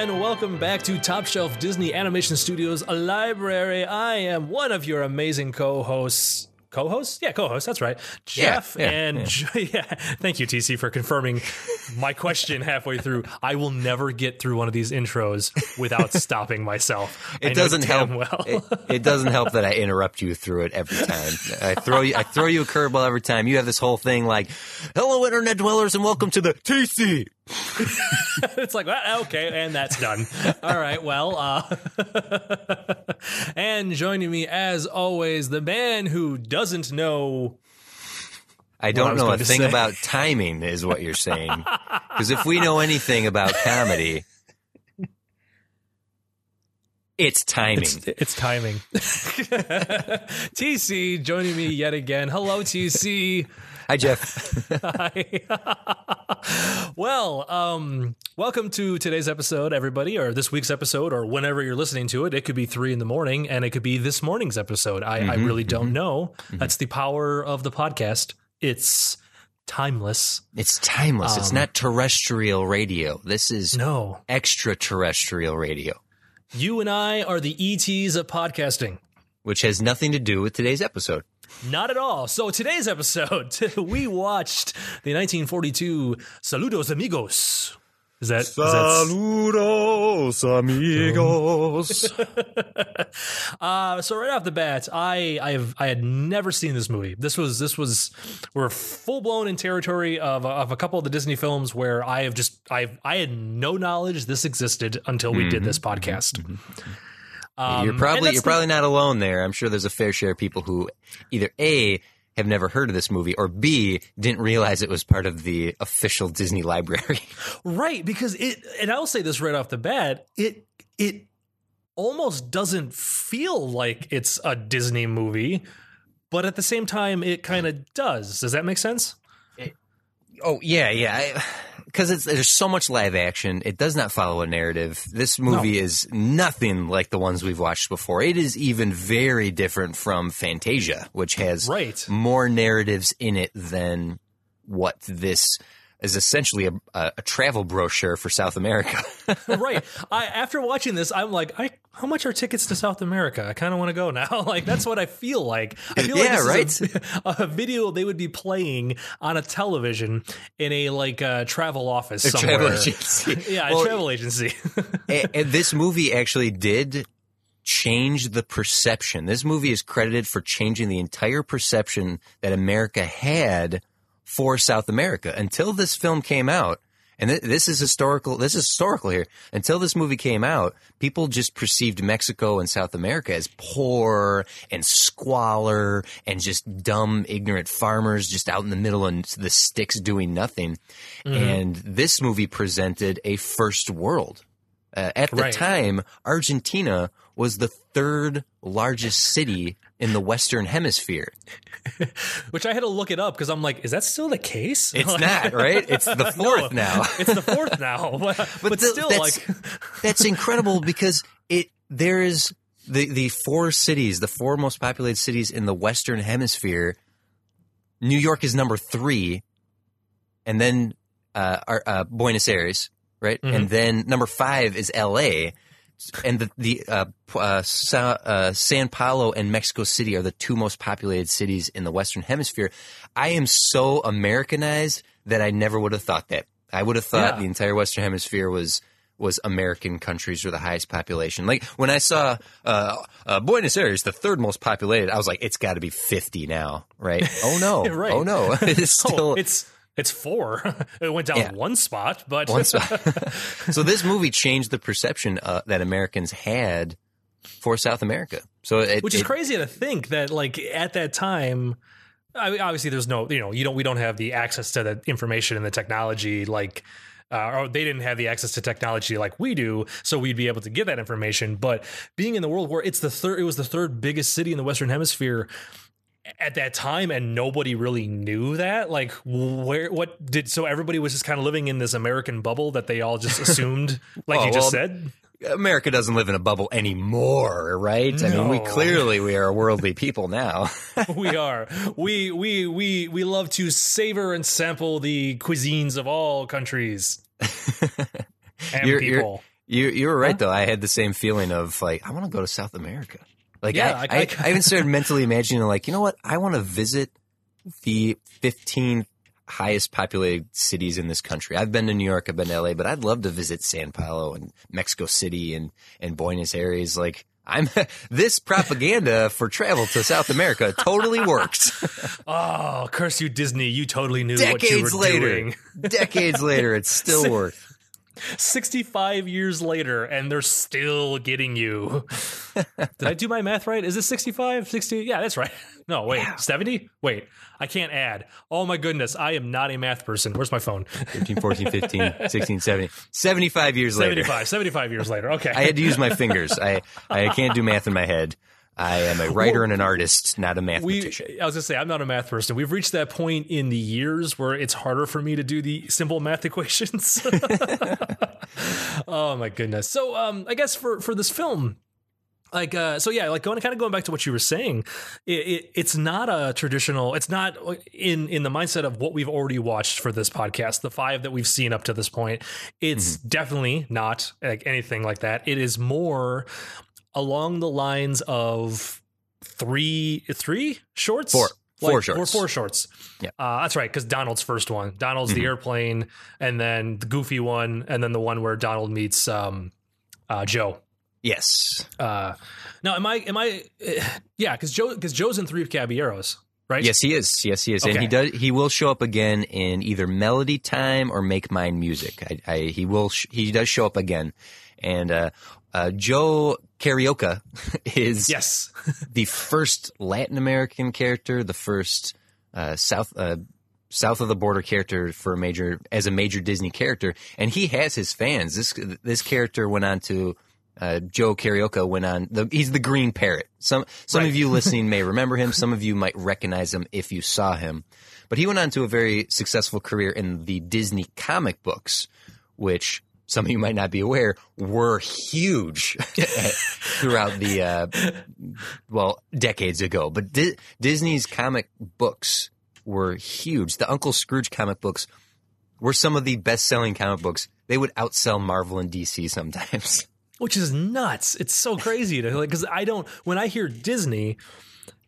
And welcome back to Top Shelf Disney Animation Studios Library. I am one of your amazing co hosts. Co hosts? Yeah, co hosts. That's right. Jeff yeah, and yeah. Jo- yeah. Thank you, TC, for confirming my question halfway through. I will never get through one of these intros without stopping myself. It doesn't help. well. It, it doesn't help that I interrupt you through it every time. I throw you. I throw you a curveball every time. You have this whole thing like, "Hello, internet dwellers, and welcome to the TC." it's like well, okay and that's done all right well uh and joining me as always the man who doesn't know I don't know a thing say. about timing, is what you're saying. Because if we know anything about comedy, it's timing. it's, it's timing tc joining me yet again hello tc Hi, Jeff. Hi. well, um, welcome to today's episode, everybody, or this week's episode, or whenever you're listening to it. It could be three in the morning, and it could be this morning's episode. I, I mm-hmm, really don't mm-hmm. know. Mm-hmm. That's the power of the podcast. It's timeless. It's timeless. it's um, not terrestrial radio. This is No, extraterrestrial radio, you and I are the ETs of podcasting. which has nothing to do with today's episode. Not at all. So today's episode, we watched the 1942 Saludos Amigos. Is that Saludos, amigos. Uh, so right off the bat, I I've I had never seen this movie. This was this was we're full blown in territory of of a couple of the Disney films where I have just I I had no knowledge this existed until we did this podcast. Um, you're probably you're the- probably not alone there. I'm sure there's a fair share of people who either a have never heard of this movie or b didn't realize it was part of the official Disney library. right because it and I'll say this right off the bat it it almost doesn't feel like it's a Disney movie, but at the same time it kind of does. Does that make sense? oh yeah, yeah. Because there's so much live action, it does not follow a narrative. This movie is nothing like the ones we've watched before. It is even very different from Fantasia, which has Right. more narratives in it than what this is essentially a, a, a travel brochure for South America. right. I after watching this, I'm like, I how much are tickets to South America? I kind of want to go now. like that's what I feel like. I feel Yeah, like this is a, a video they would be playing on a television in a like uh, travel office somewhere. travel agency. yeah, a Well, travel agency. and, and this movie actually did change the perception. This movie is credited for changing the entire perception that America had for South America until this film came out. And th- this is historical. This is historical here. Until this movie came out, people just perceived Mexico and South America as poor and squalor and just dumb, ignorant farmers just out in the middle and the sticks doing nothing. And this movie presented a first world. Uh, at the Right. time, Argentina was the third largest city in the Western Hemisphere. Which I had to look it up because I'm like, is that still the case? It's Like, not, right? It's the fourth now. It's the fourth now, but, but, the- still, that's, like, that's incredible because it there is the the four cities, the four most populated cities in the Western Hemisphere. New York is number three, and then uh, uh, Buenos Aires, right? Mm-hmm. And then number five is L.A. And the the uh, uh, Sa- uh, San Paulo and Mexico City are the two most populated cities in the Western Hemisphere. I am so Americanized that I never would have thought that. I would have thought Yeah. the entire Western Hemisphere was was American countries with the highest population. Like when I saw uh, uh, Buenos Aires, the third most populated, I was like, it's got to be fifty now, right? Oh no, Right. oh no, it's still oh, it's it's four. it went down Yeah. one spot, but one spot. so this movie changed the perception uh, that Americans had for South America. So it, which is it- crazy to think that like at that time I mean, obviously there's no you know you don't we don't have the access to the information and the technology like uh, or they didn't have the access to technology like we do so we'd be able to get that information but being in the world where it's the third it was the third biggest city in the western hemisphere at that time and nobody really knew that like where what did so everybody was just kind of living in this american bubble that they all just assumed like Oh, you just well, said America doesn't live in a bubble anymore, right? I mean, we clearly we are worldly people now. we are. We we we we love to savor and sample the cuisines of all countries and You're- you're- people. You you were right though. I had the same feeling of like I want to go to South America. Like Yeah, I, I- I, I, even started mentally imagining like you know what I want to visit the 15 highest populated cities in this country. I've been to New York, I've been to LA, but I'd love to visit San Paulo and Mexico City and and Buenos Aires. Like I'm this propaganda for travel to South America totally worked. Oh, curse you, Disney! You totally knew what you Decades were later, doing. decades later, it still worked. 65 years later, and they're still getting you. Did I do my math right? Is it 65? 60? Yeah, that's right. No, wait, 70? Wait, I can't add. Oh my goodness, I am not a math person. Where's my phone? 13, 14, 15, 16, 17, 75 years later. 75, 75 years later. Okay. I had to use my fingers. I, I can't do math in my head. I am a writer and an artist, not a we, mathematician. I was gonna say I'm not a math person. We've reached that point in the years where it's harder for me to do the simple math equations. oh my goodness. So um I guess for for this film, like uh so yeah like going kind of going back to what you were saying it, it, it's not a traditional it's not in in the mindset of what we've already watched for this podcast the five that we've seen up to this point it's definitely not like anything like that it is more along the lines of three three shorts Four. Four shorts. Four, four shorts. Yeah. Uh, that's right, because Donald's first one. Donald's the airplane, and then the goofy one, and then the one where Donald meets um, uh, Joe. Yes. Uh, now, am I? Am I? eh, yeah, because Joe, because Joe's in Three of Caballeros, right? Yes, he is. Yes, he is. And he does. He will show up again in either Melody Time or Make Mine Music. I, I, he will. Sh- he does show up again. And uh, uh, Joe Carioca is Yes. the first Latin American character, the first uh, South uh, south of the border character for a major as a major Disney character, and he has his fans. This this character went on to. Uh, Joe Carioca went on. The, he's the Green Parrot. Some some Right. of you listening may remember him. Some of you might recognize him if you saw him. But he went on to a very successful career in the Disney comic books, which some of you might not be aware were huge throughout the uh, well decades ago. But Di- Disney's comic books were huge. The Uncle Scrooge comic books were some of the best-selling comic books. They would outsell Marvel and DC sometimes. Which is nuts. It's so crazy to like because I don't when I hear Disney.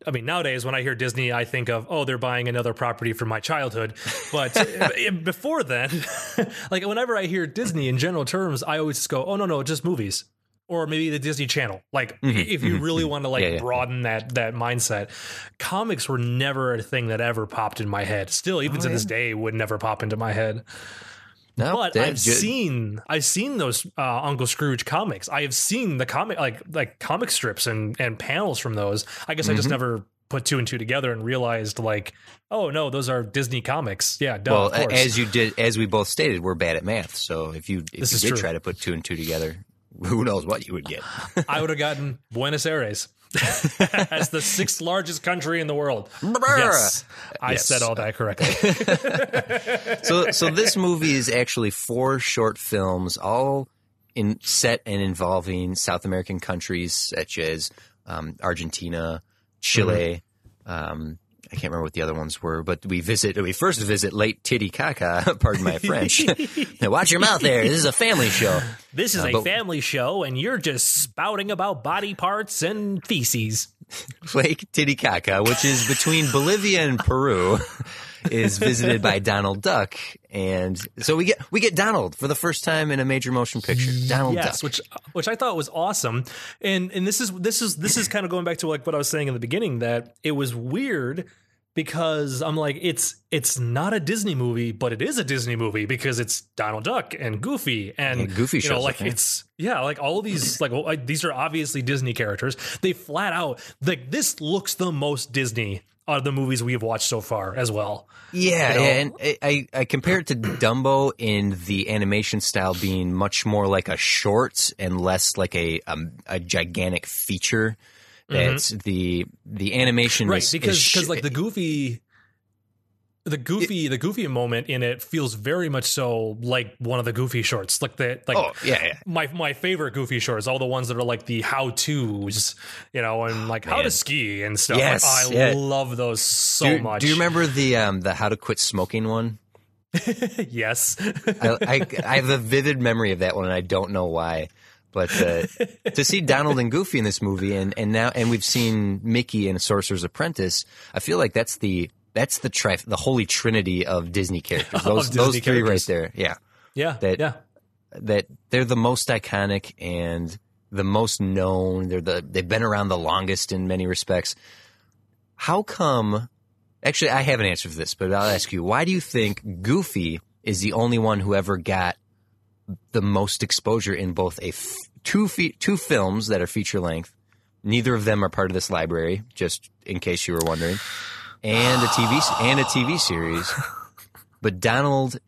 I mean, nowadays when I hear Disney, I think of oh, they're buying another property from my childhood. But before then, like whenever I hear Disney in general terms, I always just go, oh no, no, just movies. Or maybe the Disney Channel. Like, mm-hmm. if you mm-hmm. really mm-hmm. want to like Yeah, yeah. broaden that that mindset, comics were never a thing that ever popped in my head. Still, even oh, to this day, would never pop into my head. No, But I've ju- seen I've seen those uh, Uncle Scrooge comics. I have seen the comic like like comic strips and and panels from those. I guess I Mm-hmm. just never put two and two together and realized like, oh no, those are Disney comics. Yeah, duh, well, of course. as you did, as we both stated, we're bad at math. So if you if This you did true. try to put two and two together, who knows what you would get? I would have gotten Buenos Aires as the sixth largest country in the world. Yes, I Yes. said all that correctly. so so this movie is actually four short films, all in set and involving South American countries such as um, Argentina, Chile. Um, I can't remember what the other ones were, but we visit. We first visit Lake Titicaca. Pardon my French. now watch your mouth there. This is a family show. This is Uh, a but- family show, and you're just spouting about body parts and feces. Lake Titicaca, which is between Bolivia and Peru, is visited by Donald Duck, and so we get we get Donald for the first time in a major motion picture. Donald yes, Duck. which which I thought was awesome, and and this is this is this is kind of going back to like what I was saying in the beginning that it was weird because I'm like it's it's not a Disney movie, but it is a Disney movie because it's Donald Duck and Goofy and Yeah, Goofy you know shows like it's yeah like all these like, well, like these are obviously Disney characters. They flat out like this looks the most Disney out of the movies we have watched so far as well. Yeah, You know? and I, I, I compare it to Dumbo in the animation style being much more like a short and less like a um, a gigantic feature. That's the the animation Mm-hmm. right is, because sh- because like the goofy the goofy the goofy moment in it feels very much so like one of the goofy shorts like the like oh yeah, yeah. my my favorite goofy shorts all the ones that are like the how to's you know and like how man. to ski and stuff Yes, like, i yeah. love those so do, much do you remember the um the how to quit smoking one? yes. I, I, I have a vivid memory of that one, and I don't know why. But uh, to see Donald and Goofy in this movie, and, and now and we've seen Mickey in Sorcerer's Apprentice, I feel like that's the that's the tri- the holy trinity of Disney characters. Those Disney those three characters. right there, yeah. yeah. That- yeah. That they're the most iconic and the most known. They're the they've been around the longest in many respects. How come? Actually, I have an answer for this, but I'll ask you: Why do you think Goofy is the only one who ever got the most exposure in both a f- two fe- two films that are feature length? Neither of them are part of this library, just in case you were wondering, and a TV and a TV series. But Donald,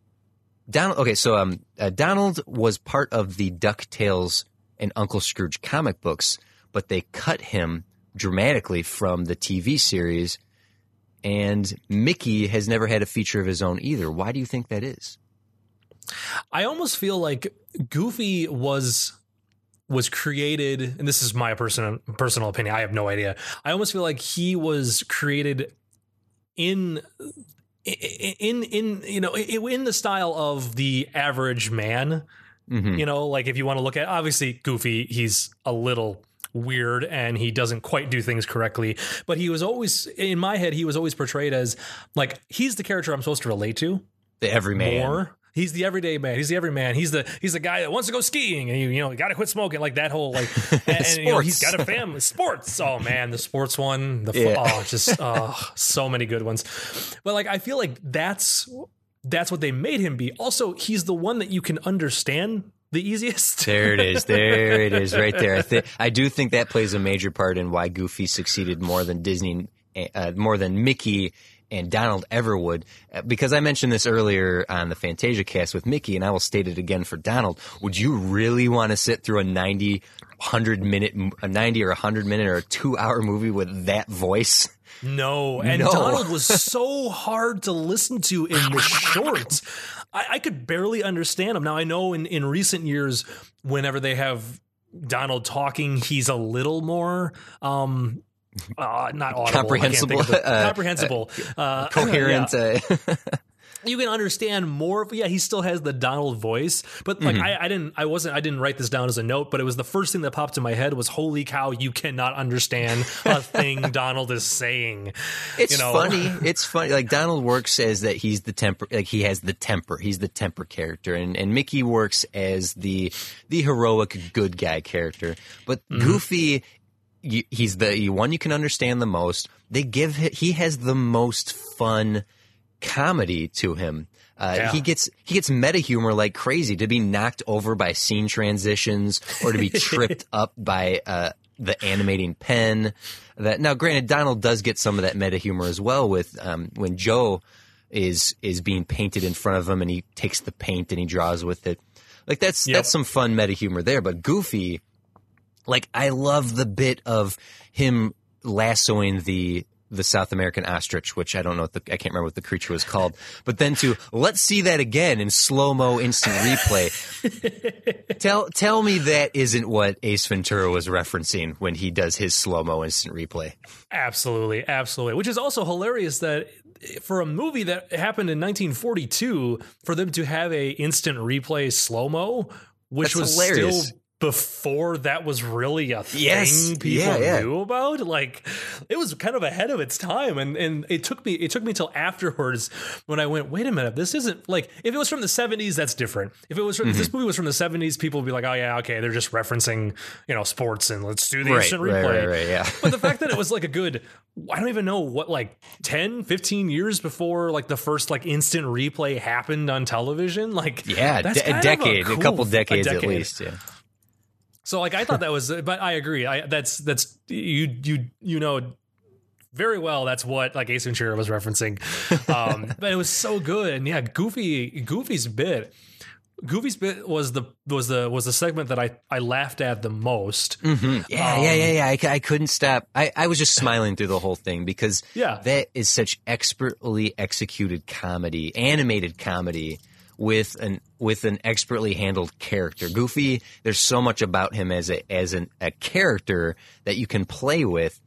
Donald. Okay, so um, uh, Donald was part of the Ducktales and Uncle Scrooge comic books, but they cut him dramatically from the TV series. And Mickey has never had a feature of his own either. Why do you think that is? I almost feel like Goofy was was created, and this is my personal personal opinion. I have no idea. I almost feel like he was created in in in you know in the style of the average man. Mhm. You know, like if you want to look at obviously Goofy, he's a little weird and he doesn't quite do things correctly, but he was always in my head he was always portrayed as like he's the character I'm supposed to relate to The everyman. more. He's the everyday man. He's the everyman. He's the he's the guy that wants to go skiing and you you know got to quit smoking like that whole like and, and, you know, he's got a family. Sports. Oh man, the sports one. The Yeah. oh just oh so many good ones. But like I feel like that's that's what they made him be. Also, he's the one that you can understand the easiest. There it is. There it is, right there. I think I do think that plays a major part in why Goofy succeeded more than Disney, uh, more than Mickey and Donald Everwood. Uh, Because I mentioned this earlier on the Fantasia cast with Mickey, and I will state it again for Donald. Would you really want to sit through a 90, 100 minute, a 90 or 100 minute or a two hour movie with that voice? No, and No. Donald was so hard to listen to in the shorts. I, I could barely understand him. Now I know in, in recent years, whenever they have Donald talking, he's a little more um uh, not audible. I can't think of the- Comprehensible. Uh, comprehensible, uh, Coherent. yeah. Uh, you can understand more. of- Yeah, he still has the Donald voice, but like Mm-hmm. I, I didn't, I wasn't, I didn't write this down as a note, but it was the first thing that popped in my head was, "Holy cow, you cannot understand a thing Donald is saying." It's You know? funny. It's funny. Like Donald works as that he's the temper. Like he has the temper. He's the temper character, and and Mickey works as the the heroic good guy character. But Mm-hmm. Goofy, you, he's the one you can understand the most. They give he has the most fun comedy to him. Uh, Yeah. He gets he gets meta humor like crazy. To be knocked over by scene transitions or to be tripped up by uh, the animating pen. That now, granted, Donald does get some of that meta humor as well with um, when Joe is is being painted in front of him and he takes the paint and he draws with it. Like that's Yep. that's some fun meta humor there. But Goofy, like I love the bit of him lassoing the the South American ostrich, which I don't know what the I can't remember what the creature was called. But then to let's see that again in slow mo instant replay. tell tell me that isn't what Ace Ventura was referencing when he does his slow mo instant replay. Absolutely, absolutely. Which is also hilarious that for a movie that happened in 1942, for them to have a instant replay slow mo, which That's was hilarious. still before that was really a thing Yes. people Yeah, yeah. knew about. Like it was kind of ahead of its time, and and it took me it took me until afterwards when I went, wait a minute, this isn't like if it was from the 70s, that's different. If it was from, Mm-hmm. this movie was from the 70s, people would be like, oh yeah, okay, they're just referencing you know sports and let's do the Right, instant replay right, right, yeah. but the fact that it was like a good i don't even know what like 10 15 years before like the first like instant replay happened on television like Yeah, a decade, a, cool- couple a decades at least. Yeah. So like i thought that was but i agree i that's that's you you you know very well that's what like ace ventura was referencing um but it was so good and yeah goofy goofy's bit goofy's bit was the was the was the segment that i i laughed at the most Yeah, yeah, yeah, yeah. I couldn't stop. I, I was just smiling through the whole thing because Yeah. that is such expertly executed comedy, animated comedy with an with an expertly handled character. Goofy, there's so much about him as a as an, a character that you can play with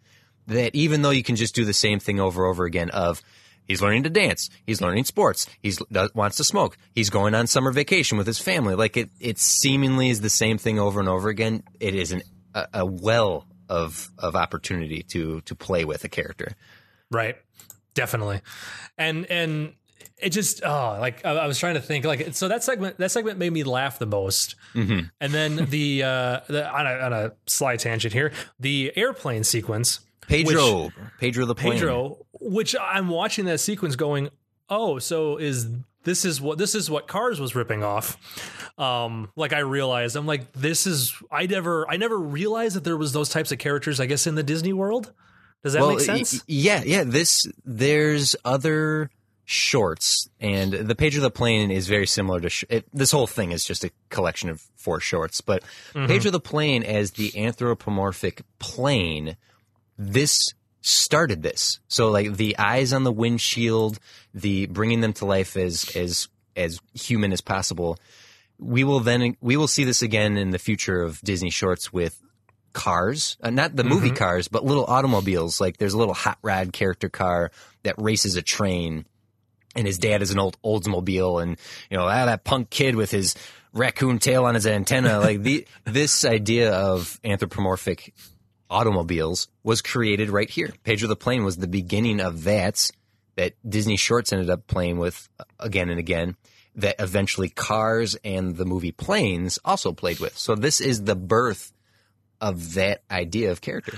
that even though you can just do the same thing over and over again of He's learning to dance. He's learning sports. He's does, wants to smoke. He's going on summer vacation with his family. Like it, it seemingly is the same thing over and over again. It is an, a, a well of of opportunity to to play with a character. Right. Definitely. And and it just oh like I, I was trying to think like so that segment that segment made me laugh the most. Mm-hmm. And then the uh the on a on a slight tangent here, the airplane sequence Pedro, Pedro the plane. Pedro, which I'm watching that sequence going, oh, so is this is what this is what Cars was ripping off. Um, like I realized, I'm like, this is I never I never realized that there was those types of characters. I guess in the Disney world. Does that well, make sense? yeah, yeah. This there's other shorts, and the page of the plane is very similar to sh- it, this whole thing is just a collection of four shorts. But Mm-hmm. Pedro the plane as the anthropomorphic plane, this started this. So like the eyes on the windshield, the bringing them to life as as as human as possible. We will then we will see this again in the future of Disney shorts with cars, uh, not the movie cars, but little automobiles. Like there's a little hot rod character car that races a train, and his dad is an old Oldsmobile, and you know ah, that punk kid with his raccoon tail on his antenna. Like the this idea of anthropomorphic automobiles was created right here. Pedro the Plane was the beginning of that that Disney Shorts ended up playing with uh, again and again. That eventually Cars and the movie Planes also played with. So this is the birth of that idea of character.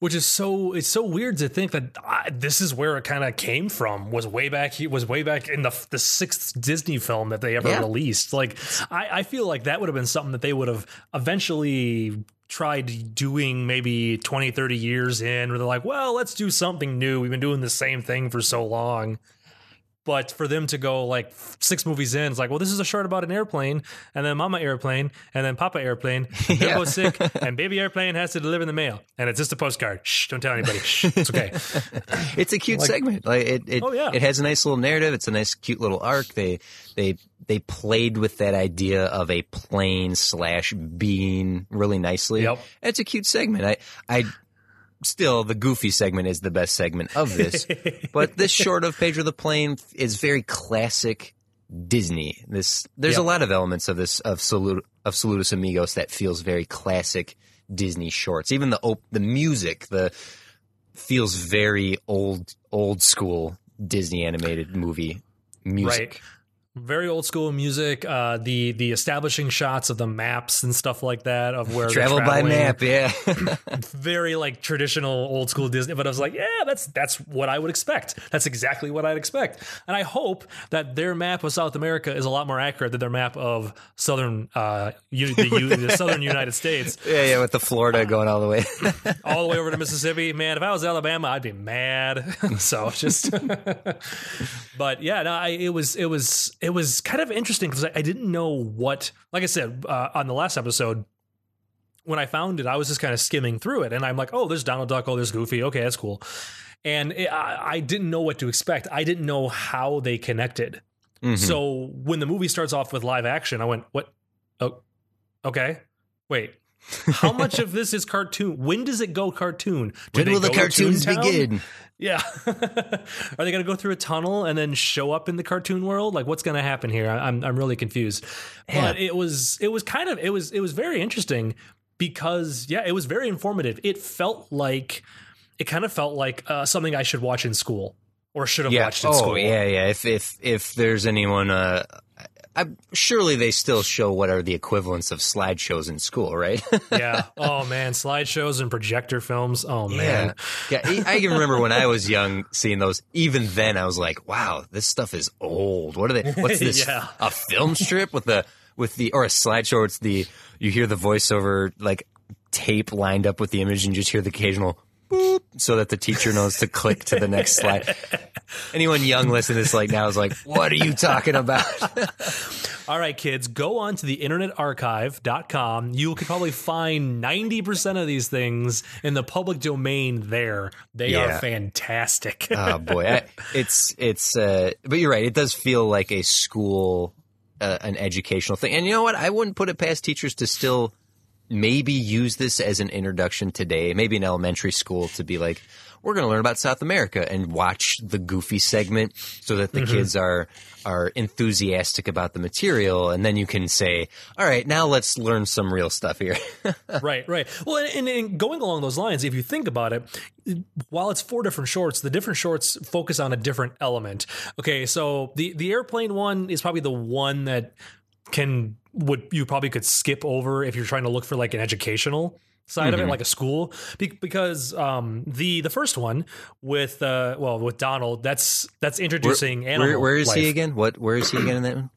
Which is so it's so weird to think that uh, this is where it kind of came from was way back he was way back in the the sixth disney film that they ever Yeah. released. Like I, I feel like that would have been something that they would have eventually tried doing maybe 20 30 years in where they're like well let's do something new. We've been doing the same thing for so long but for them to go like six movies in, it's like, well, this is a short about an airplane, and then Mama airplane, and then Papa airplane, and they're Yeah. both sick, and Baby airplane has to deliver the mail, and it's just a postcard. Shh, don't tell anybody. Shh, it's okay. It's a cute segment. Like it, it, Oh, yeah. it has a nice little narrative. It's a nice, cute little arc. They, they, they played with that idea of a plane slash being really nicely. Yep. It's a cute segment. I, I, still the goofy segment is the best segment of this, but this short of Pedro the Plane is very classic Disney. This, there's a lot of elements of this of Salut, of Saludos Amigos that feels very classic Disney shorts. Even the op- the music, the feels very old old school Disney animated movie music. Right. Very old school music. Uh, the the establishing shots of the maps and stuff like that of where Travel by map, yeah. very like traditional old school Disney, but I was like, yeah, that's that's what I would expect. That's exactly what I'd expect. And I hope that their map of South America is a lot more accurate than their map of southern uh U- the, U- the southern United States, yeah, yeah, with the Florida going all the way. all the way over to Mississippi. Man, if I was Alabama, I'd be mad. so just But yeah, no, I, it was it was it was kind of interesting because I, I didn't know what like I said uh, on the last episode when I found it, I was just kind of skimming through it, and I'm like, oh, there's Donald Duck, oh, there's Goofy, okay, that's cool. And it, I, I didn't know what to expect. I didn't know how they connected. Mhm. So when the movie starts off with live action, I went, what? Oh, okay, wait. How much of this is cartoon? When does it go cartoon? Do when will the cartoons begin? Yeah. Are they going to go through a tunnel and then show up in the cartoon world? Like what's going to happen here? I'm I'm really confused. Yeah. But it was it was kind of it was it was very interesting because yeah, it was very informative. It felt like it kind of felt like uh, something I should watch in school or should have Yeah. watched in oh, school. yeah, yeah. If if if there's anyone, uh, I, surely they still show what are the equivalents of slideshows in school, right? yeah. Oh man, slideshows and projector films. Oh man. Yeah, I I can remember when I was young seeing those. Even then, I was like, "Wow, this stuff is old. What are they? What's this? Yeah. A film strip with the with the or a slideshow? It's the you hear the voiceover like tape lined up with the image, and you just hear the occasional boop, so that the teacher knows to click to the next slide. Anyone young listening to this like now is like, "What are you talking about?" All right, kids, go on to the internetarchive.com. You could probably find 90% of these things in the public domain there. They are fantastic. oh boy, I, it's it's. Uh, but you're right. It does feel like a school, uh, an educational thing. And you know what? I wouldn't put it past teachers to still maybe use this as an introduction today, maybe in elementary school to be like, we're going to learn about South America and watch the goofy segment so that the mm-hmm. kids are are enthusiastic about the material and then you can say, "All right, now let's learn some real stuff here." right, right. Well, and, and going along those lines, if you think about it, while it's four different shorts, the different shorts focus on a different element. Okay, so the the airplane one is probably the one that can would you probably could skip over if you're trying to look for like an educational side of it like a school Be- because um the the first one with uh well with Donald that's that's introducing where, animal where is he again? What where is he again in that one?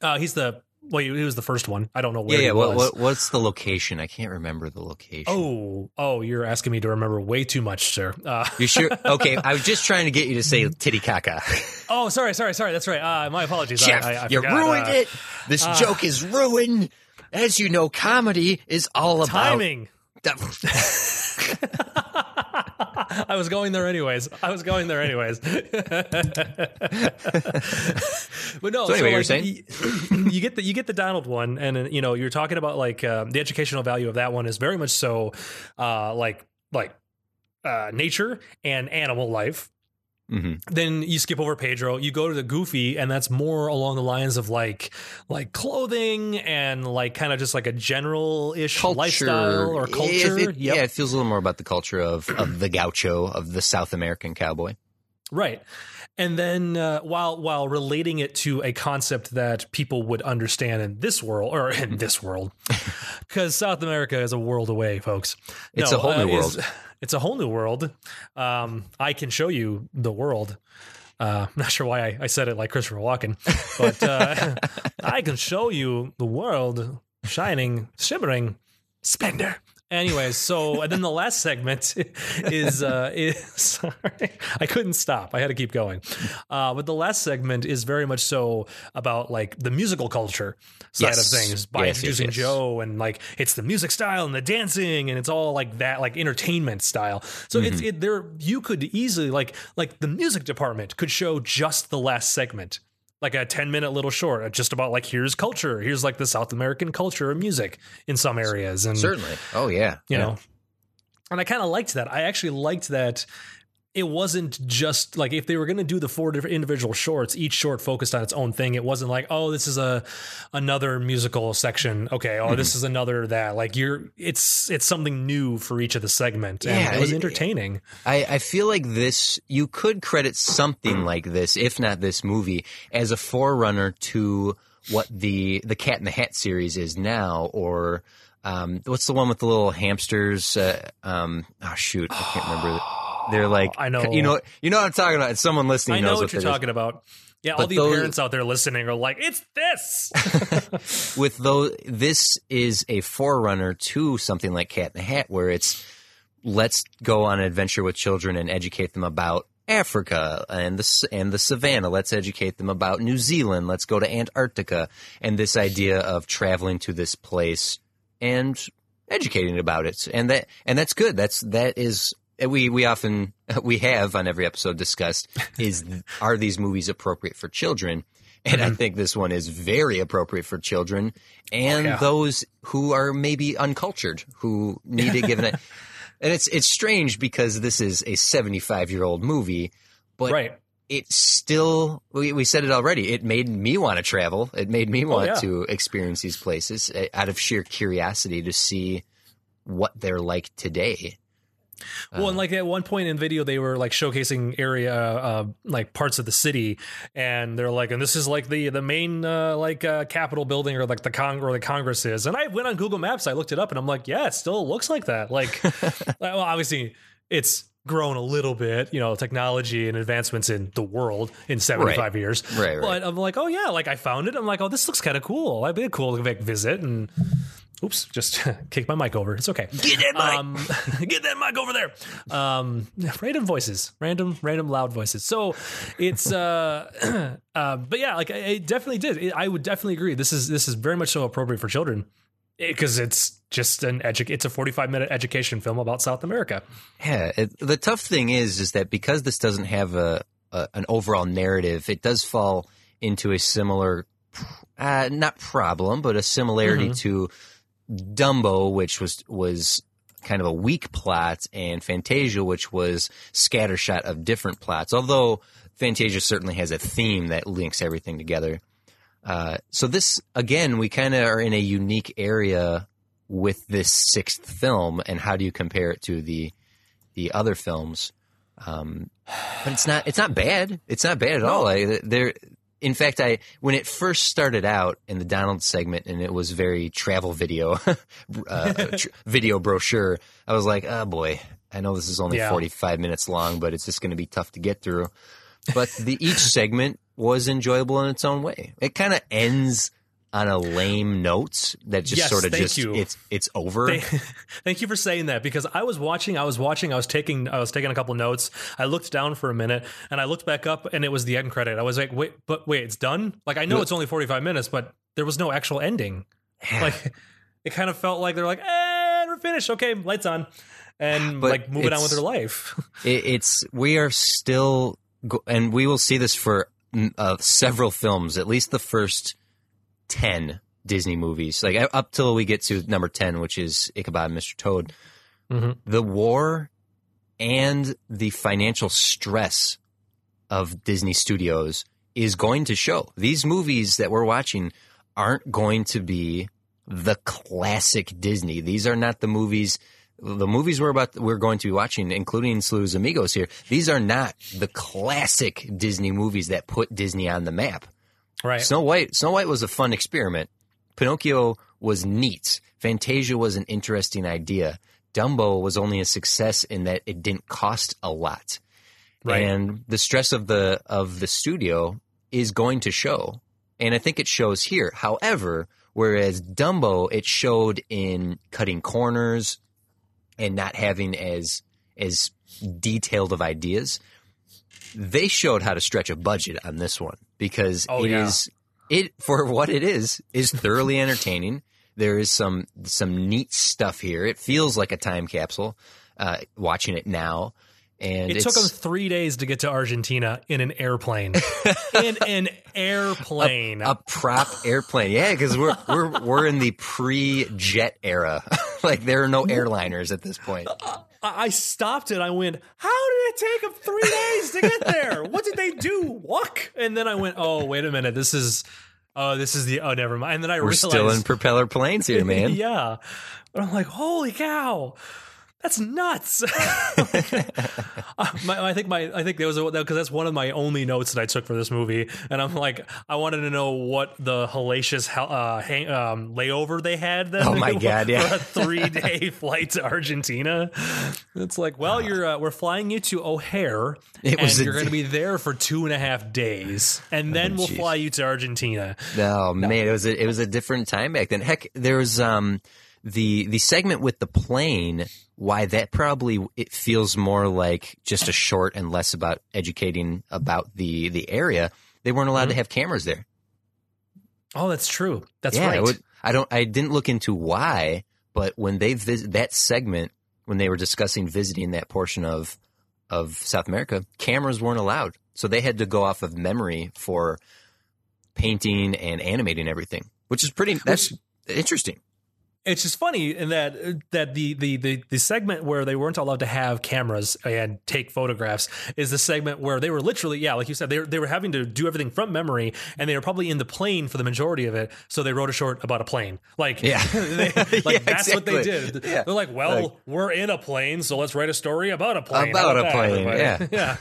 uh he's the well he was the first one I don't know where Yeah, yeah. What, was. what what's the location? I can't remember the location. Oh, oh, you're asking me to remember way too much, sir. Uh, You sure? Okay, I was just trying to get you to say Titicaca. oh, sorry, sorry, sorry. That's right. Uh, my apologies. Jeff, I, I, I you forgot, ruined uh, it. This joke is ruined. As you know, comedy is all about Timing. I was going there anyways. I was going there anyways. but no, So anyway, you're saying? You, you get the you get the Donald one, and uh, you know you're talking about like uh, the educational value of that one is very much so uh, like like uh, nature and animal life. Mhm. Then you skip over Pedro. You go to the Goofy, and that's more along the lines of like like clothing and like kind of just like a general ish lifestyle or culture. it- Yep. Yeah, it feels a little more about the culture of, of the gaucho, of the South American cowboy. Right. And then uh, while while relating it to a concept that people would understand in this world or in this world, because South America is a world away, folks. It's a whole new is- world. It's a whole new world. Um, I can show you the world. Uh, I'm not sure why I, I said it like Christopher Walken, but uh, I can show you the world shining, shimmering, splendor. Anyways, so and then the last segment is uh is sorry. I couldn't stop. I had to keep going. Uh but the last segment is very much so about like the musical culture side Yes. of things by Yes, introducing yes. Joe and like it's the music style and the dancing and it's all like that like entertainment style. So Mm-hmm. it's it there you could easily like like the music department could show just the last segment like a 10 minute little short uh, just about like here's culture here's like the south american culture of music in some areas and Certainly. Oh, yeah. you Yeah. know and i kind of liked that i actually liked that it wasn't just like if they were going to do the four different individual shorts each short focused on its own thing it wasn't like oh this is a another musical section okay oh Mm-hmm. this is another that like you're it's it's something new for each of the segment and Yeah, it was entertaining I, I feel like this, you could credit something like this, if not this movie, as a forerunner to what the, the Cat in the Hat series is now, or, um, what's the one with the little hamsters? Uh, um, oh shoot, I can't remember. They're oh, like, I know. you know, you know what I'm talking about. Someone listening i know knows what you're that is. talking about. Yeah all the those- parents out there listening are like it's this. With those this is a forerunner to something like cat in the hat where it's let's go on an adventure with children and educate them about Africa and the and the savannah. Let's educate them about New Zealand. Let's go to Antarctica. And this idea of traveling to this place and educating about it. And that and that's good. That's that is we we often we have on every episode discussed is are these movies appropriate for children and I think this one is very appropriate for children and yeah. those who are maybe uncultured who need to give it. And it's it's strange because this is a 75 year old movie, but right it still we, we said it already. It made me want to travel. It made me want yeah. to experience these places uh, out of sheer curiosity to see what they're like today. Well, and like at one point in the video, they were like showcasing area, uh, like parts of the city, and they're like, and this is like the the main uh, like uh, Capitol building or like the Cong or the Congress is. And I went on Google Maps, I looked it up, and I'm like, yeah, it still looks like that. Like, well, obviously, it's grown a little bit, you know, technology and advancements in the world in 75 Right. years. Right, right. But I'm like, oh yeah, like I found it. I'm like, oh, this looks kind of cool. I'd be a cool to like, visit and. Oops, just kicked my mic over. It's okay. Get that mic. Um, get that mic over there. Um, random voices, random, random loud voices. So it's, uh, uh, but yeah, like I, I definitely did. It, I would definitely agree. This is this is very much so appropriate for children because it's just an edu- It's a forty-five minute education film about South America. Yeah, it, the tough thing is, is that because this doesn't have a, a an overall narrative, it does fall into a similar, uh, not problem, but a similarity to Dumbo, which was was kind of a weak plot, and Fantasia, which was scattershot of different plots. Although Fantasia certainly has a theme that links everything together. Uh, so this again, we kind of are in a unique area with this sixth film, and how do you compare it to the the other films? Um, but it's not it's not bad. It's not bad at all. I, there, in fact, I when it first started out in the Donald segment, and it was very travel video, uh, tr- video brochure. I was like, oh boy, I know this is only Yeah. forty five minutes long, but it's just going to be tough to get through. But the each segment was enjoyable in its own way. It kind of ends on a lame note that just Yes, sort of just you. it's it's over. Thank, thank you for saying that because I was watching, I was watching, I was taking, I was taking a couple notes. I looked down for a minute and I looked back up and it was the end credit. I was like, wait, but wait, it's done. Like I know it's only forty five minutes, but there was no actual ending. Like it kind of felt like they're like, and we're finished. Okay, lights on, and But like moving on with their life. it, it's we are still go- and we will see this for mm, uh, several films at least the first 10 disney movies. Like up till we get to number 10 which is ichabod and mr toad. Mhm. the war and the financial stress of disney studios is going to show. These movies that we're watching aren't going to be the classic disney. These are not the movies the movies we're about we're going to be watching, including Saludos Amigos here, these are not the classic Disney movies that put Disney on the map. Right. Snow White Snow White was a fun experiment. Pinocchio was neat. Fantasia was an interesting idea. Dumbo was only a success in that it didn't cost a lot. Right. And the stress of the of the studio is going to show. And I think it shows here. However, whereas Dumbo it showed in cutting corners and not having as as detailed of ideas, they showed how to stretch a budget on this one because Oh, it is yeah. it for what it is is thoroughly entertaining. There is some some neat stuff here. It feels like a time capsule. Uh, watching it now, and It took them three days to get to Argentina in an airplane. in an airplane. a prop airplane. Yeah, because we're we're we're in the pre jet era. like there are no airliners at this point. I stopped it. I went, How did it take them three days to get there? What did they do? Walk? And then I went, Oh, wait a minute. This is, oh, this is the, oh, never mind. And then I We're realized, still in propeller planes here, man. yeah. But I'm like, Holy cow. That's nuts. My, I think my I think there was because that's one of my only notes that I took for this movie, and I'm like I wanted to know what the hellacious hel- uh, hang, um, layover they had. Then Oh my God, yeah. for a three day flight to Argentina. It's like, well, you're uh, we're flying you to O'Hare, It and was you're going to be there for two and a half days, and then we'll fly you to Argentina. No, man, it was a, it was a different time back then. Heck, there was um the the segment with the plane. Why that probably it feels more like just a short and less about educating about the the area. They weren't allowed to mm-hmm. have cameras there. Oh, that's true. That's yeah, right. I, would, I don't. I didn't look into why, but when they visit that segment, when they were discussing visiting that portion of of South America, cameras weren't allowed, so they had to go off of memory for painting and animating everything, which is pretty. That's interesting. It's just funny in that uh, that the, the the the segment where they weren't allowed to have cameras and take photographs is the segment where they were literally yeah like you said they were, they were having to do everything from memory and they were probably in the plane for the majority of it so they wrote a short about a plane like Yeah. they, like Yeah, that's what they did Yeah. they're like well Like- we're in a plane so let's write a story about a plane About a plane, everybody? yeah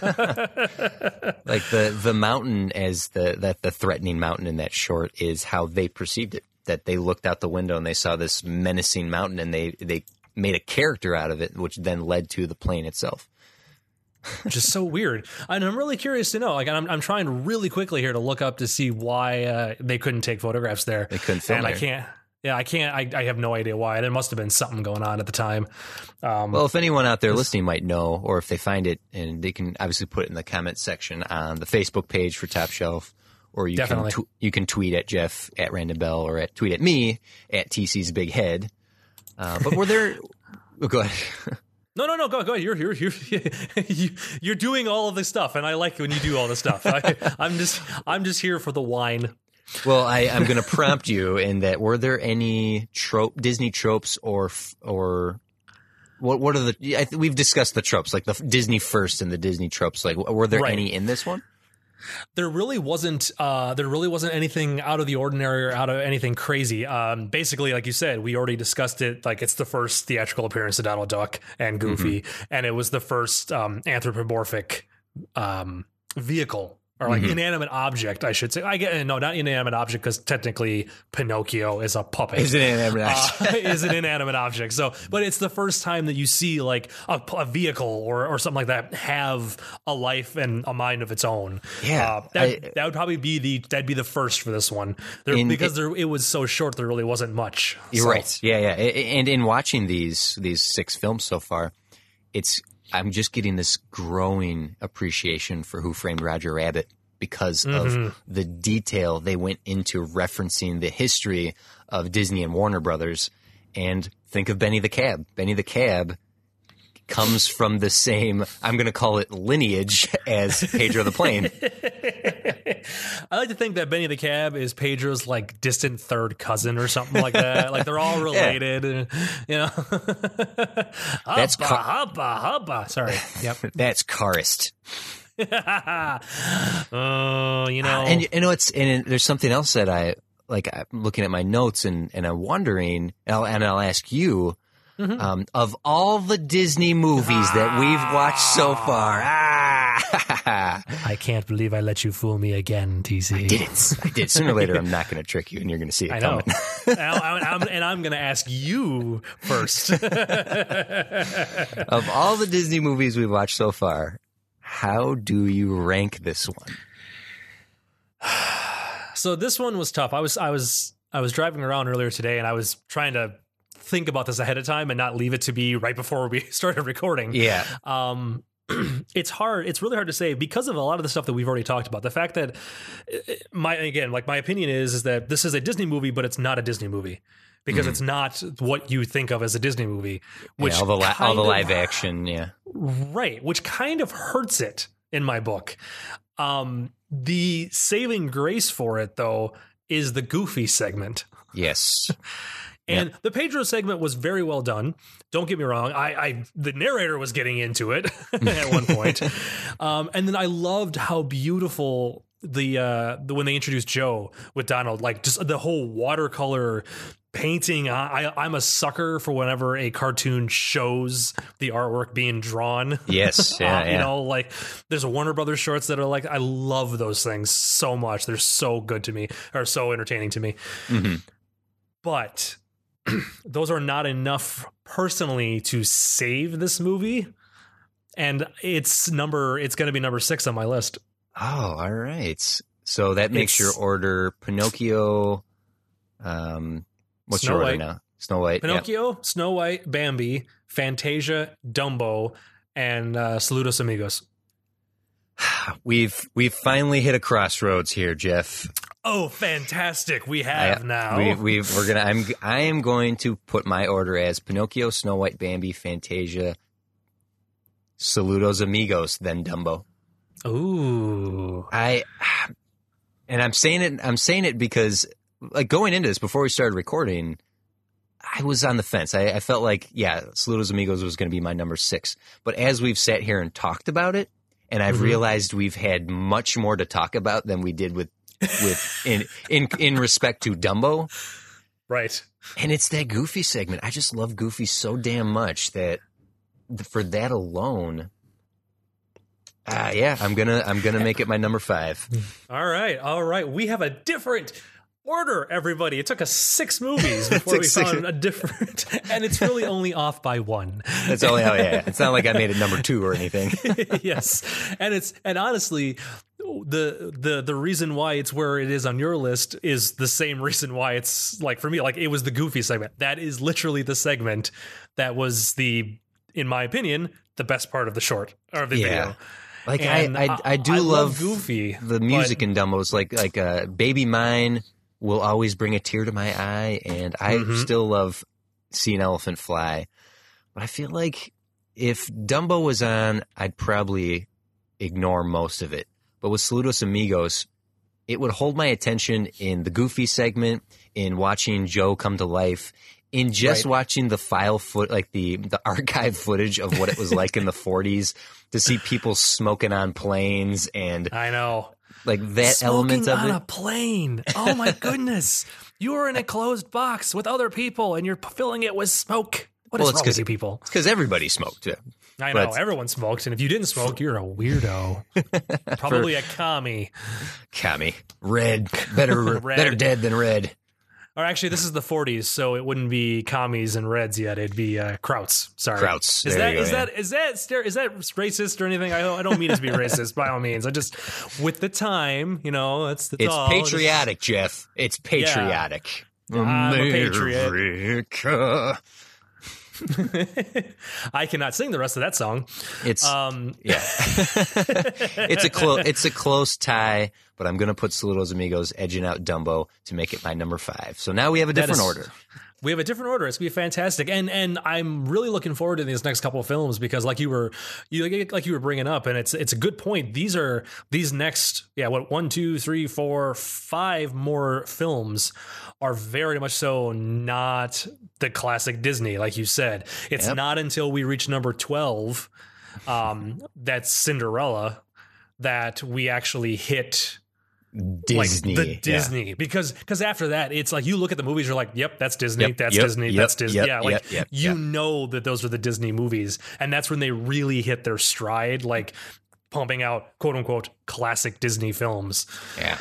Like the the mountain as the that the threatening mountain in that short is how they perceived it. That they looked out the window and they saw this menacing mountain and they they made a character out of it, which then led to the plane itself. which is so weird. And I'm really curious to know. Like, I'm, I'm trying really quickly here to look up to see why uh, they couldn't take photographs there. They couldn't film and I can't. Yeah, I can't. I, I have no idea why. There must have been something going on at the time. Um, Well, if anyone out there listening might know, or if they find it, and they can obviously put it in the comment section on the Facebook page for Top Shelf, or you Definitely. can tw- you can tweet at Jeff at Random Bell or at tweet at me at TC's Big Head. Uh, but were there? oh, go ahead. no, no, no. Go, go. ahead. You're, you're, you're, you, you're doing all of this stuff, and I like when you do all this stuff. I, I'm just, I'm just here for the wine. Well, I, I'm going to prompt you in that. Were there any trope Disney tropes or or what? What are the? I th- we've discussed the tropes, like the Disney first and the Disney tropes. Like, were there Right. any in this one? There really wasn't uh there really wasn't anything out of the ordinary or out of anything crazy. Um basically like you said we already discussed it. Like it's the first theatrical appearance of donald duck and goofy and it was the first um anthropomorphic um vehicle or like inanimate object i should say i get no not inanimate object because technically pinocchio is a puppet Is it in uh, is an inanimate object. So, but it's the first time that you see like a, a vehicle or, or something like that have a life and a mind of its own. Yeah, uh, that, I- that would probably be the that'd be the first for this one there, In- because there it was so short. There really wasn't much. You're So, right. Yeah, yeah. And in watching these these six films so far, it's I'm just getting this growing appreciation for Who Framed Roger Rabbit because of mm-hmm. the detail they went into referencing the history of Disney and Warner Brothers. And think of Benny the Cab. Benny the Cab comes from the same I'm going to call it lineage as Pedro the Plane. I like to think that Benny the Cab is Pedro's like distant third cousin or something like that. like they're all related. and, You know, That's hubba, Car- hubba, hubba. Sorry. Yep. That's Karist. Oh, you know. And you know, it's and there's something else that I like. I'm looking at my notes and and I'm wondering, and I'll, and I'll ask you. Mm-hmm. Um, of all the Disney movies that we've watched so far, ah, I can't believe I let you fool me again, TC. did it? I did. Sooner or later, I'm not going to trick you, and you're going to see it I know. coming. and, I'm, I'm- and I'm going to ask you first. of all the Disney movies we've watched so far, how do you rank this one? so this one was tough. I was I was I was driving around earlier today, and I was trying to think about this ahead of time and not leave it to be right before we started recording. Yeah, um it's hard it's really hard to say because of a lot of the stuff that we've already talked about. The fact that uh, my again like my opinion is is that this is a disney movie but it's not a disney movie because it's not what you think of as a disney movie which yeah all the li- all the kind of- live action. Yeah, right which kind of hurts it in my book. Um the saving grace for it though is the goofy segment. Yes, and the Pedro segment was very well done. Don't get me wrong. I, I the narrator was getting into it at one point. um, and then I loved how beautiful the uh the when they introduced Joe with Donald, like just the whole watercolor painting. I, I I'm a sucker for whenever a cartoon shows the artwork being drawn. yes, yeah, Uh, yeah. You know, like there's Warner Brothers shorts that are like I love those things so much. They're so good to me, or so entertaining to me. Mhm. But those are not enough personally to save this movie. And it's number it's going to be number 6 on my list. Oh, all right. So that makes It's- your order Pinocchio. Um, what's Snow your order White. now? Snow White. yeah. Pinocchio, Snow White, Bambi, Fantasia, Dumbo, and uh, Saludos Amigos. We've we've finally hit a crossroads here, Jeff. Oh, fantastic. We have I- now. We, we've we're gonna. I'm I am going to put my order as Pinocchio, Snow White, Bambi, Fantasia, Saludos Amigos, then Dumbo. Ooh. I and I'm saying it I'm saying it because like going into this before we started recording, I was on the fence. I, I felt like, yeah, Saludos Amigos was gonna be my number six. But as we've sat here and talked about it, and I've Mhm. realized we've had much more to talk about than we did with with in in in respect to Dumbo. Right. And it's that Goofy segment. I just love Goofy so damn much that for that alone, ah, yeah, I'm gonna I'm gonna make it my number five. All right. All right. We have a different order, everybody. It took us six movies before we six- found a different, and it's really only off by one. That's all. Oh yeah, it's not like I made it number two or anything. yes, and it's and honestly, the the the reason why it's where it is on your list is the same reason why it's like for me, like it was the goofy segment. That is literally the segment that was the, in my opinion, the best part of the short or the Yeah. video. Like And I, I, I do love, Goofy. the music in Dumbo's like like uh, "Baby Mine" will always bring a tear to my eye, and I Mhm. still love "See an Elephant Fly." But I feel like if Dumbo was on, I'd probably ignore most of it. But with Saludos Amigos, it would hold my attention in the goofy segment, in watching Joe come to life, in just Right. watching the file foot, like the the archive footage of what it was like in the 40s, to see people smoking on planes and I know. like that Smoking element of on it. a plane. Oh my goodness. you are in a closed box with other people and you're filling it with smoke. What is Well, it's wrong with you people? Because everybody smoked. Yeah. I know but- everyone smokes, and if you didn't smoke, you're a weirdo. Probably a commie. Commie. Red. Better, Red. better dead than red. Or actually, this is the 40s, so it wouldn't be commies and reds yet. It'd be uh, Krauts. Sorry, Krauts. Is that go, is yeah. that is that stere- is that racist or anything? I don't, I don't mean it to be racist by all means. I just with the time, you know, it's it's, It's all- patriotic, Jeff. It's patriotic. I'm a patriot. I cannot sing the rest of that song. It's Um, yeah. it's a close it's a close tie, but I'm gonna put Saludos Amigos edging out Dumbo to make it my number five. So now we have a different is- order. We have a different order. It's gonna be fantastic, and and I'm really looking forward to these next couple of films because, like you were, you like you were bringing up, and it's it's a good point. These are these next, yeah, what one, two, three, four, five more films are very much so not the classic Disney, like you said. It's Yep. not until we reach number twelve, um, that's Cinderella, that we actually hit Disney. like the yeah. Disney because because after that it's like you look at the movies you're like yep that's Disney Yep, that's yep, Disney yep, that's Disney yeah like you know that those are the Disney movies and that's when they really hit their stride like pumping out quote unquote classic Disney films Yeah.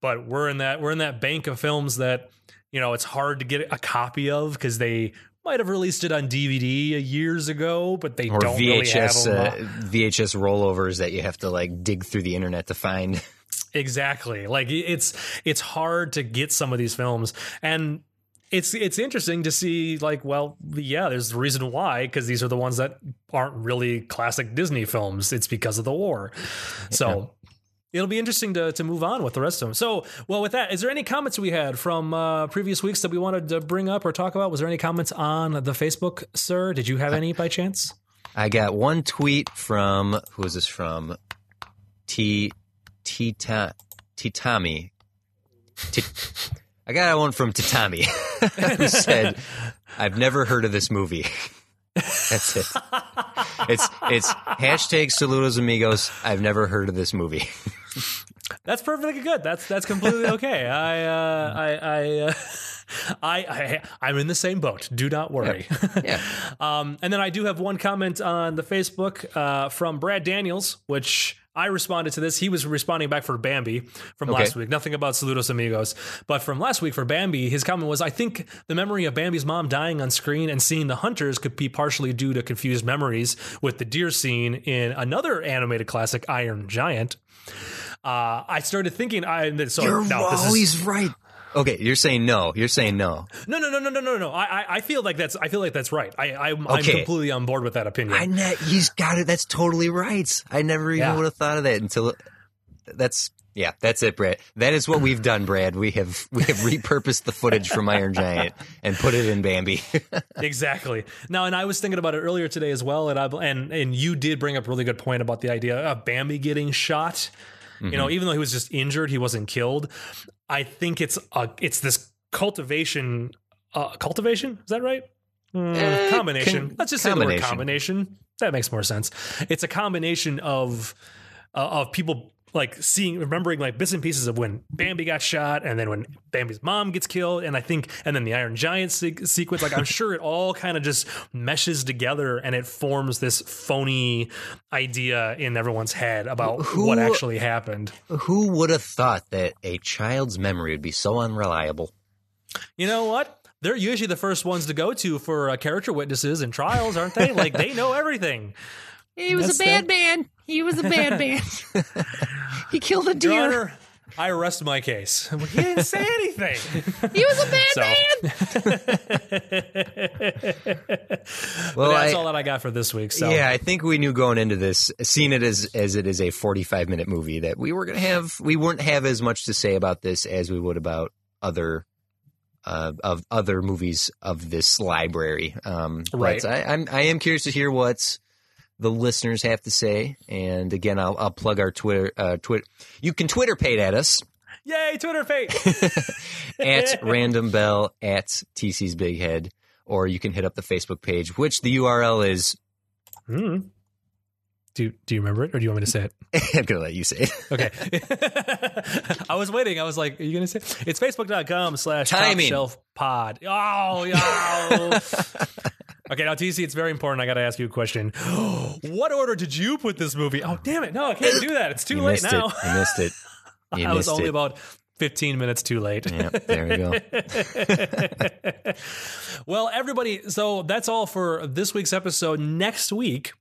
but we're in that we're in that bank of films that you know it's hard to get a copy of because they might have released it on DVD years ago but they Or don't really have VHS them uh, VHS rollovers that you have to like dig through the internet to find. Exactly. Like it's it's hard to get some of these films. And it's it's interesting to see like well yeah there's a reason why because these are the ones that aren't really classic Disney films. It's because of the war. So it'll be interesting to to move on with the rest of them so well with that is there any comments we had from uh, previous weeks that we wanted to bring up or talk about? Was there any comments on the Facebook sir? Did you have any by chance? I got one tweet from who is this from? T Tita Titami. T- I got one from Tatami who said, "I've never heard of this movie." That's it. It's it's hashtag Saludos Amigos. I've never heard of this movie. That's perfectly good. That's that's completely okay. I uh, I I, uh, I I I'm in the same boat. Do not worry. Yeah. um, and then I do have one comment on the Facebook uh, from Brad Daniels, which I responded to this. He was responding back for Bambi from Okay. last week. Nothing about Saludos Amigos, but from last week for Bambi, his comment was, "I think the memory of Bambi's mom dying on screen and seeing the hunters could be partially due to confused memories with the deer scene in another animated classic, Iron Giant." Uh, I started thinking, I so You're now, this is- always right. Okay, you're saying no. You're saying no. no, no, no, no, no, no, no. I, I- I feel like that's, I feel like that's right. I, I'm, I'm Okay. completely on board with that opinion. I ne- he's got it. That's totally right. I never even Yeah. would have thought of that until that's yeah. That's it, Brad. That is what we've done, Brad. We have we have repurposed the footage from Iron Giant and put it in Bambi. exactly. Now, and I was thinking about it earlier today as well, and I and and you did bring up a really good point about the idea of Bambi getting shot. You know, even though he was just injured, he wasn't killed. I think it's a it's this cultivation. Uh, cultivation is that right? Mm, Eh, combination. con- Let's just say the word combination. combination. That makes more sense. It's a combination of uh, of people like seeing remembering like bits and pieces of when Bambi got shot and then when Bambi's mom gets killed and I think and then the Iron Giant se- sequence like I'm sure it all kind of just meshes together and it forms this phony idea in everyone's head about Who- what actually happened. Who would have thought that a child's memory would be so unreliable? You know what? They're usually the first ones to go to for uh, character witnesses and trials, aren't they? like they know everything. He was That's a bad the- man. He was a bad man. he killed a deer. Honor, I rest my case. He didn't say anything. He was a bad So- man. Well, that's I- all that I got for this week. So Yeah, I think we knew going into this, seeing it as as it is a 45 minute movie, that we were going to have we wouldn't have as much to say about this as we would about other uh, of other movies of this library. Um, Right. But I, I'm I am curious to hear what the listeners have to say. And again, I'll I'll plug our Twitter. Uh, Twitter. You can Twitter pate at us. Yay, Twitter fate. at Random Bell at TC's Big Head, or you can hit up the Facebook page, which the URL is. Hmm. Do Do you remember it, or do you want me to say it? I'm gonna let you say it. Okay. I was waiting. I was like, are you going to say it? It's facebook.com slash top shelf pod. Oh, yeah. Okay, now, TC, it's very important. I got to ask you a question. what order did you put this movie? Oh, damn it. No, I can't do that. It's too You late now. it. You missed it. You I was only it. about 15 minutes too late. Yep, there we go. well, everybody, so that's all for this week's episode. Next week,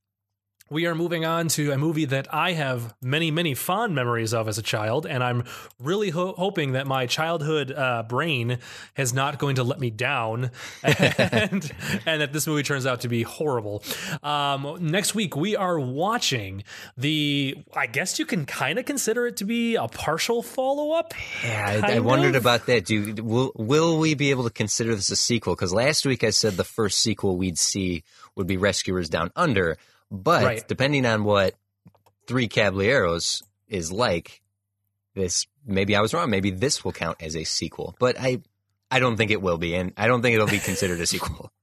we are moving on to a movie that I have many, many fond memories of as a child, and I'm really ho- hoping that my childhood uh, brain is not going to let me down, and, and that this movie turns out to be horrible. Um, next week, we are watching the. I guess you can kind of consider it to be a partial follow up. Yeah, I, I wondered about that. Do will will we be able to consider this a sequel? Because last week I said the first sequel we'd see would be Rescuers Down Under, but Right. depending on what Three Caballeros is like, this maybe I was wrong. Maybe this will count as a sequel, but I I don't think it will be, and I don't think it'll be considered a sequel.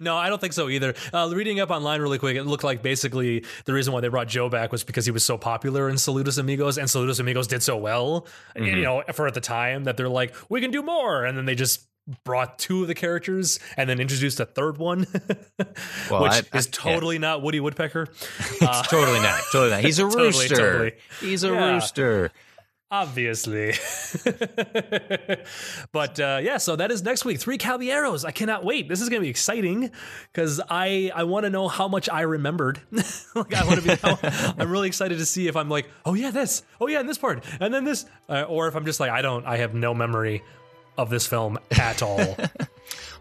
No, I don't think so either. Uh, reading up online really quick, it looked like basically the reason why they brought Joe back was because he was so popular in Saludos Amigos, and Saludos Amigos did so well, you know, for at the time that they're like, we can do more, and then they just brought two of the characters and then introduced a third one, Well, which I- I- is yeah. totally not Woody Woodpecker. It's totally not. Totally not. He's a Totally, rooster. totally. He's a Yeah. rooster. Obviously. but uh, yeah, so that is next week. Three Caballeros. I cannot wait. This is going to be exciting because I, I want to know how much I remembered. like I want to be, I'm really excited to see if I'm like, oh yeah, this, oh yeah, and this part, and then this, uh, or if I'm just like, I don't, I have no memory of this film at all.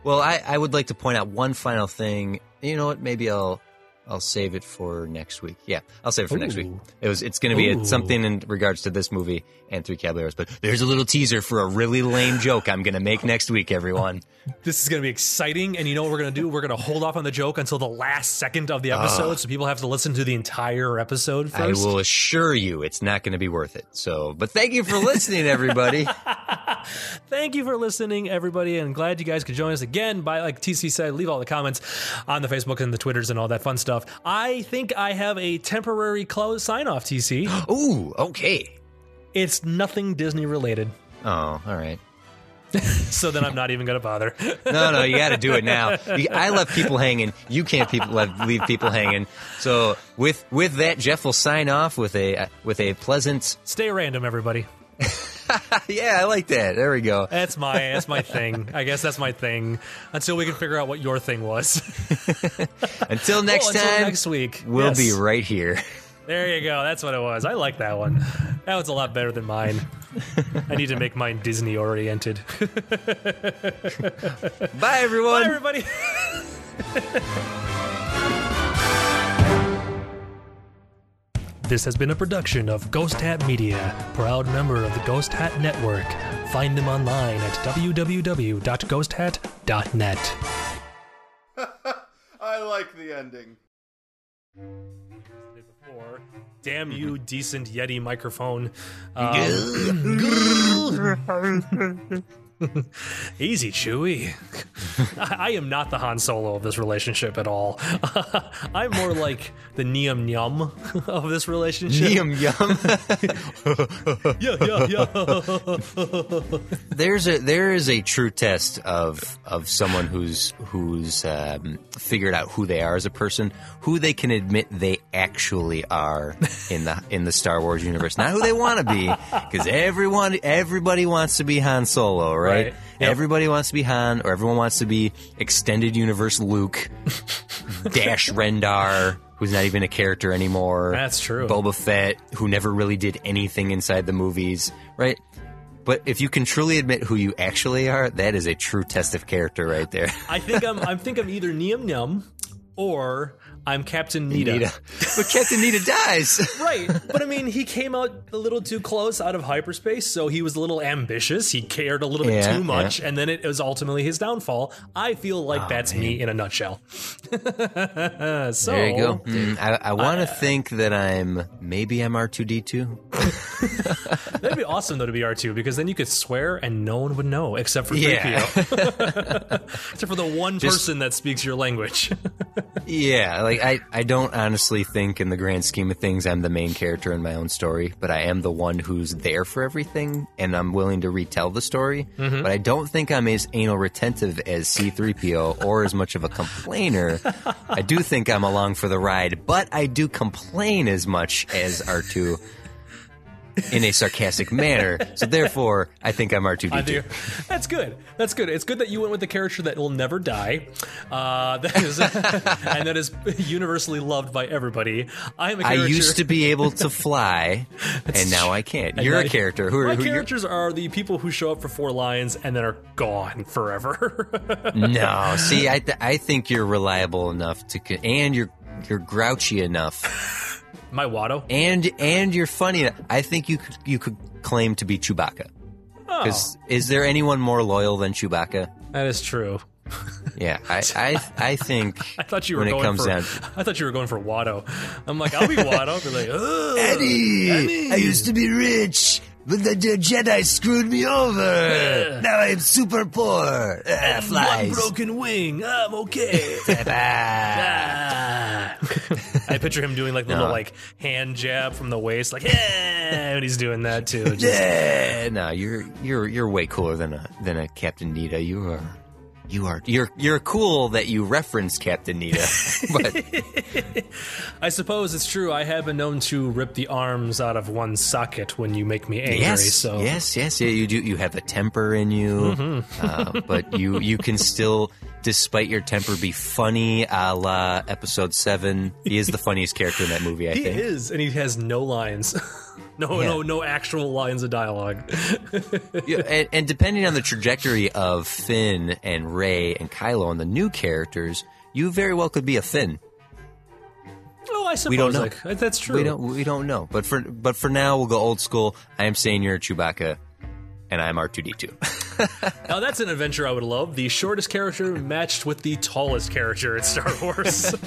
Well, I, I would like to point out one final thing. You know what? Maybe I'll I'll save it for next week. Yeah, I'll save it for next week. It was it's going to be a, something in regards to this movie and Three Caballeros. But there's a little teaser for a really lame joke I'm going to make next week, everyone. this is going to be exciting. And you know what we're going to do? We're going to hold off on the joke until the last second of the episode. so people have to listen to the entire episode I will assure you, it's not going to be worth it. So, but thank you for listening, everybody. Thank you for listening, everybody, and glad you guys could join us again. By like TC said, leave all the comments on the Facebook and the Twitters and all that fun stuff. I think I have a temporary close sign off, TC. Ooh, okay. it's nothing Disney related, Oh, all right. so then I'm not even going to bother. No, no, you got to do it now. I left people hanging. You can't people leave people hanging. So with with that, Jeff will sign off with a with a pleasant. Stay random, everybody. Yeah, I like that. There we go. That's my that's my thing. I guess that's my thing. Until we can figure out what your thing was. Until next Oh, until time, next week. we'll Yes. be right here. There you go. That's what it was. I like that one. That was a lot better than mine. I need to make mine Disney oriented. Bye, everyone. Bye, everybody. This has been a production of Ghost Hat Media, proud member of the Ghost Hat Network. Find them online at www.ghosthat.net. I like the ending. Damn you, decent Yeti microphone. Um, easy, Chewy. I, I am not the Han Solo of this relationship at all. I'm more like the Nien Nunb of this relationship. Yum yum. Yeah, yeah, yeah. There's a there is a true test of of someone who's who's um, figured out who they are as a person, who they can admit they actually are in the in the Star Wars universe, not who they want to be, because everyone everybody wants to be Han Solo, right? Right. Yep. Everybody wants to be Han, or everyone wants to be extended universe Luke, Dash Rendar, who's not even a character anymore. That's true. Boba Fett, who never really did anything inside the movies, right? But if you can truly admit who you actually are, that is a true test of character right there. I think I'm I think I'm either Nien Nunb or I'm Captain Needa. Needa. But Captain Needa dies. Right. But I mean, he came out a little too close out of hyperspace, so he was a little ambitious. He cared a little bit Yeah, too much, yeah. and then it was ultimately his downfall. I feel like that's me in a nutshell. so There you go. Mm, I, I want to think that I'm maybe I'm R2D2. That'd be awesome though to be R2 because then you could swear and no one would know except for 3PO. Yeah. except for the one person that speaks your language. Yeah, like I, I don't honestly think in the grand scheme of things I'm the main character in my own story, but I am the one who's there for everything and I'm willing to retell the story. Mm-hmm. But I don't think I'm as anal retentive as C3PO or as much of a complainer. I do think I'm along for the ride, but I do complain as much as R2 in a sarcastic manner. So therefore, I think I'm R2D2. I think that's good. That's good. It's good that you went with the character that will never die, uh, that is, and that is universally loved by everybody. I am a character. I used to be able to fly, and now I can't. and You're a character. Who are My who you're- characters are the people who show up for four lines and then are gone forever. No, see, I th- I think you're reliable enough to, and you're you're grouchy enough, My Watto. and and you're funny. I think you could you could claim to be Chewbacca. Oh, Because is there anyone more loyal than Chewbacca? that is true. Yeah, I I, I think I thought you were when going it comes for. down. I thought you were going for Watto. I'm like, I'll be Watto. Like, "Ugh, Eddie, I used to be rich, but the, the Jedi screwed me over. Now I'm super poor. Ah, One broken wing. I'm okay. Ah. I picture him doing like the little like hand jab from the waist, like yeah, and he's doing that too. Just- Yeah, no, you're you're you're way cooler than a than a Captain Needa. You are. You are you're you're cool that you reference Captain Needa, but I suppose it's true. I have been known to rip the arms out of one socket when you make me angry. yes, so yes, yes, yeah, you do. You have a temper in you, Mm-hmm. uh, but you you can still, despite your temper, be funny. A la Episode Seven, he is the funniest character in that movie. I he think. is, and he has no lines. no, Yeah. no, no actual lines of dialogue. Yeah, and, and depending on the trajectory of Finn and Rey and Kylo and the new characters, you very well could be a Finn. oh, I suppose We don't know. like, that's true. We don't we don't know. But for but for now we'll go old school. I am saying you're a Chewbacca and I'm R2D2. Now that's an adventure I would love. The shortest character matched with the tallest character in Star Wars.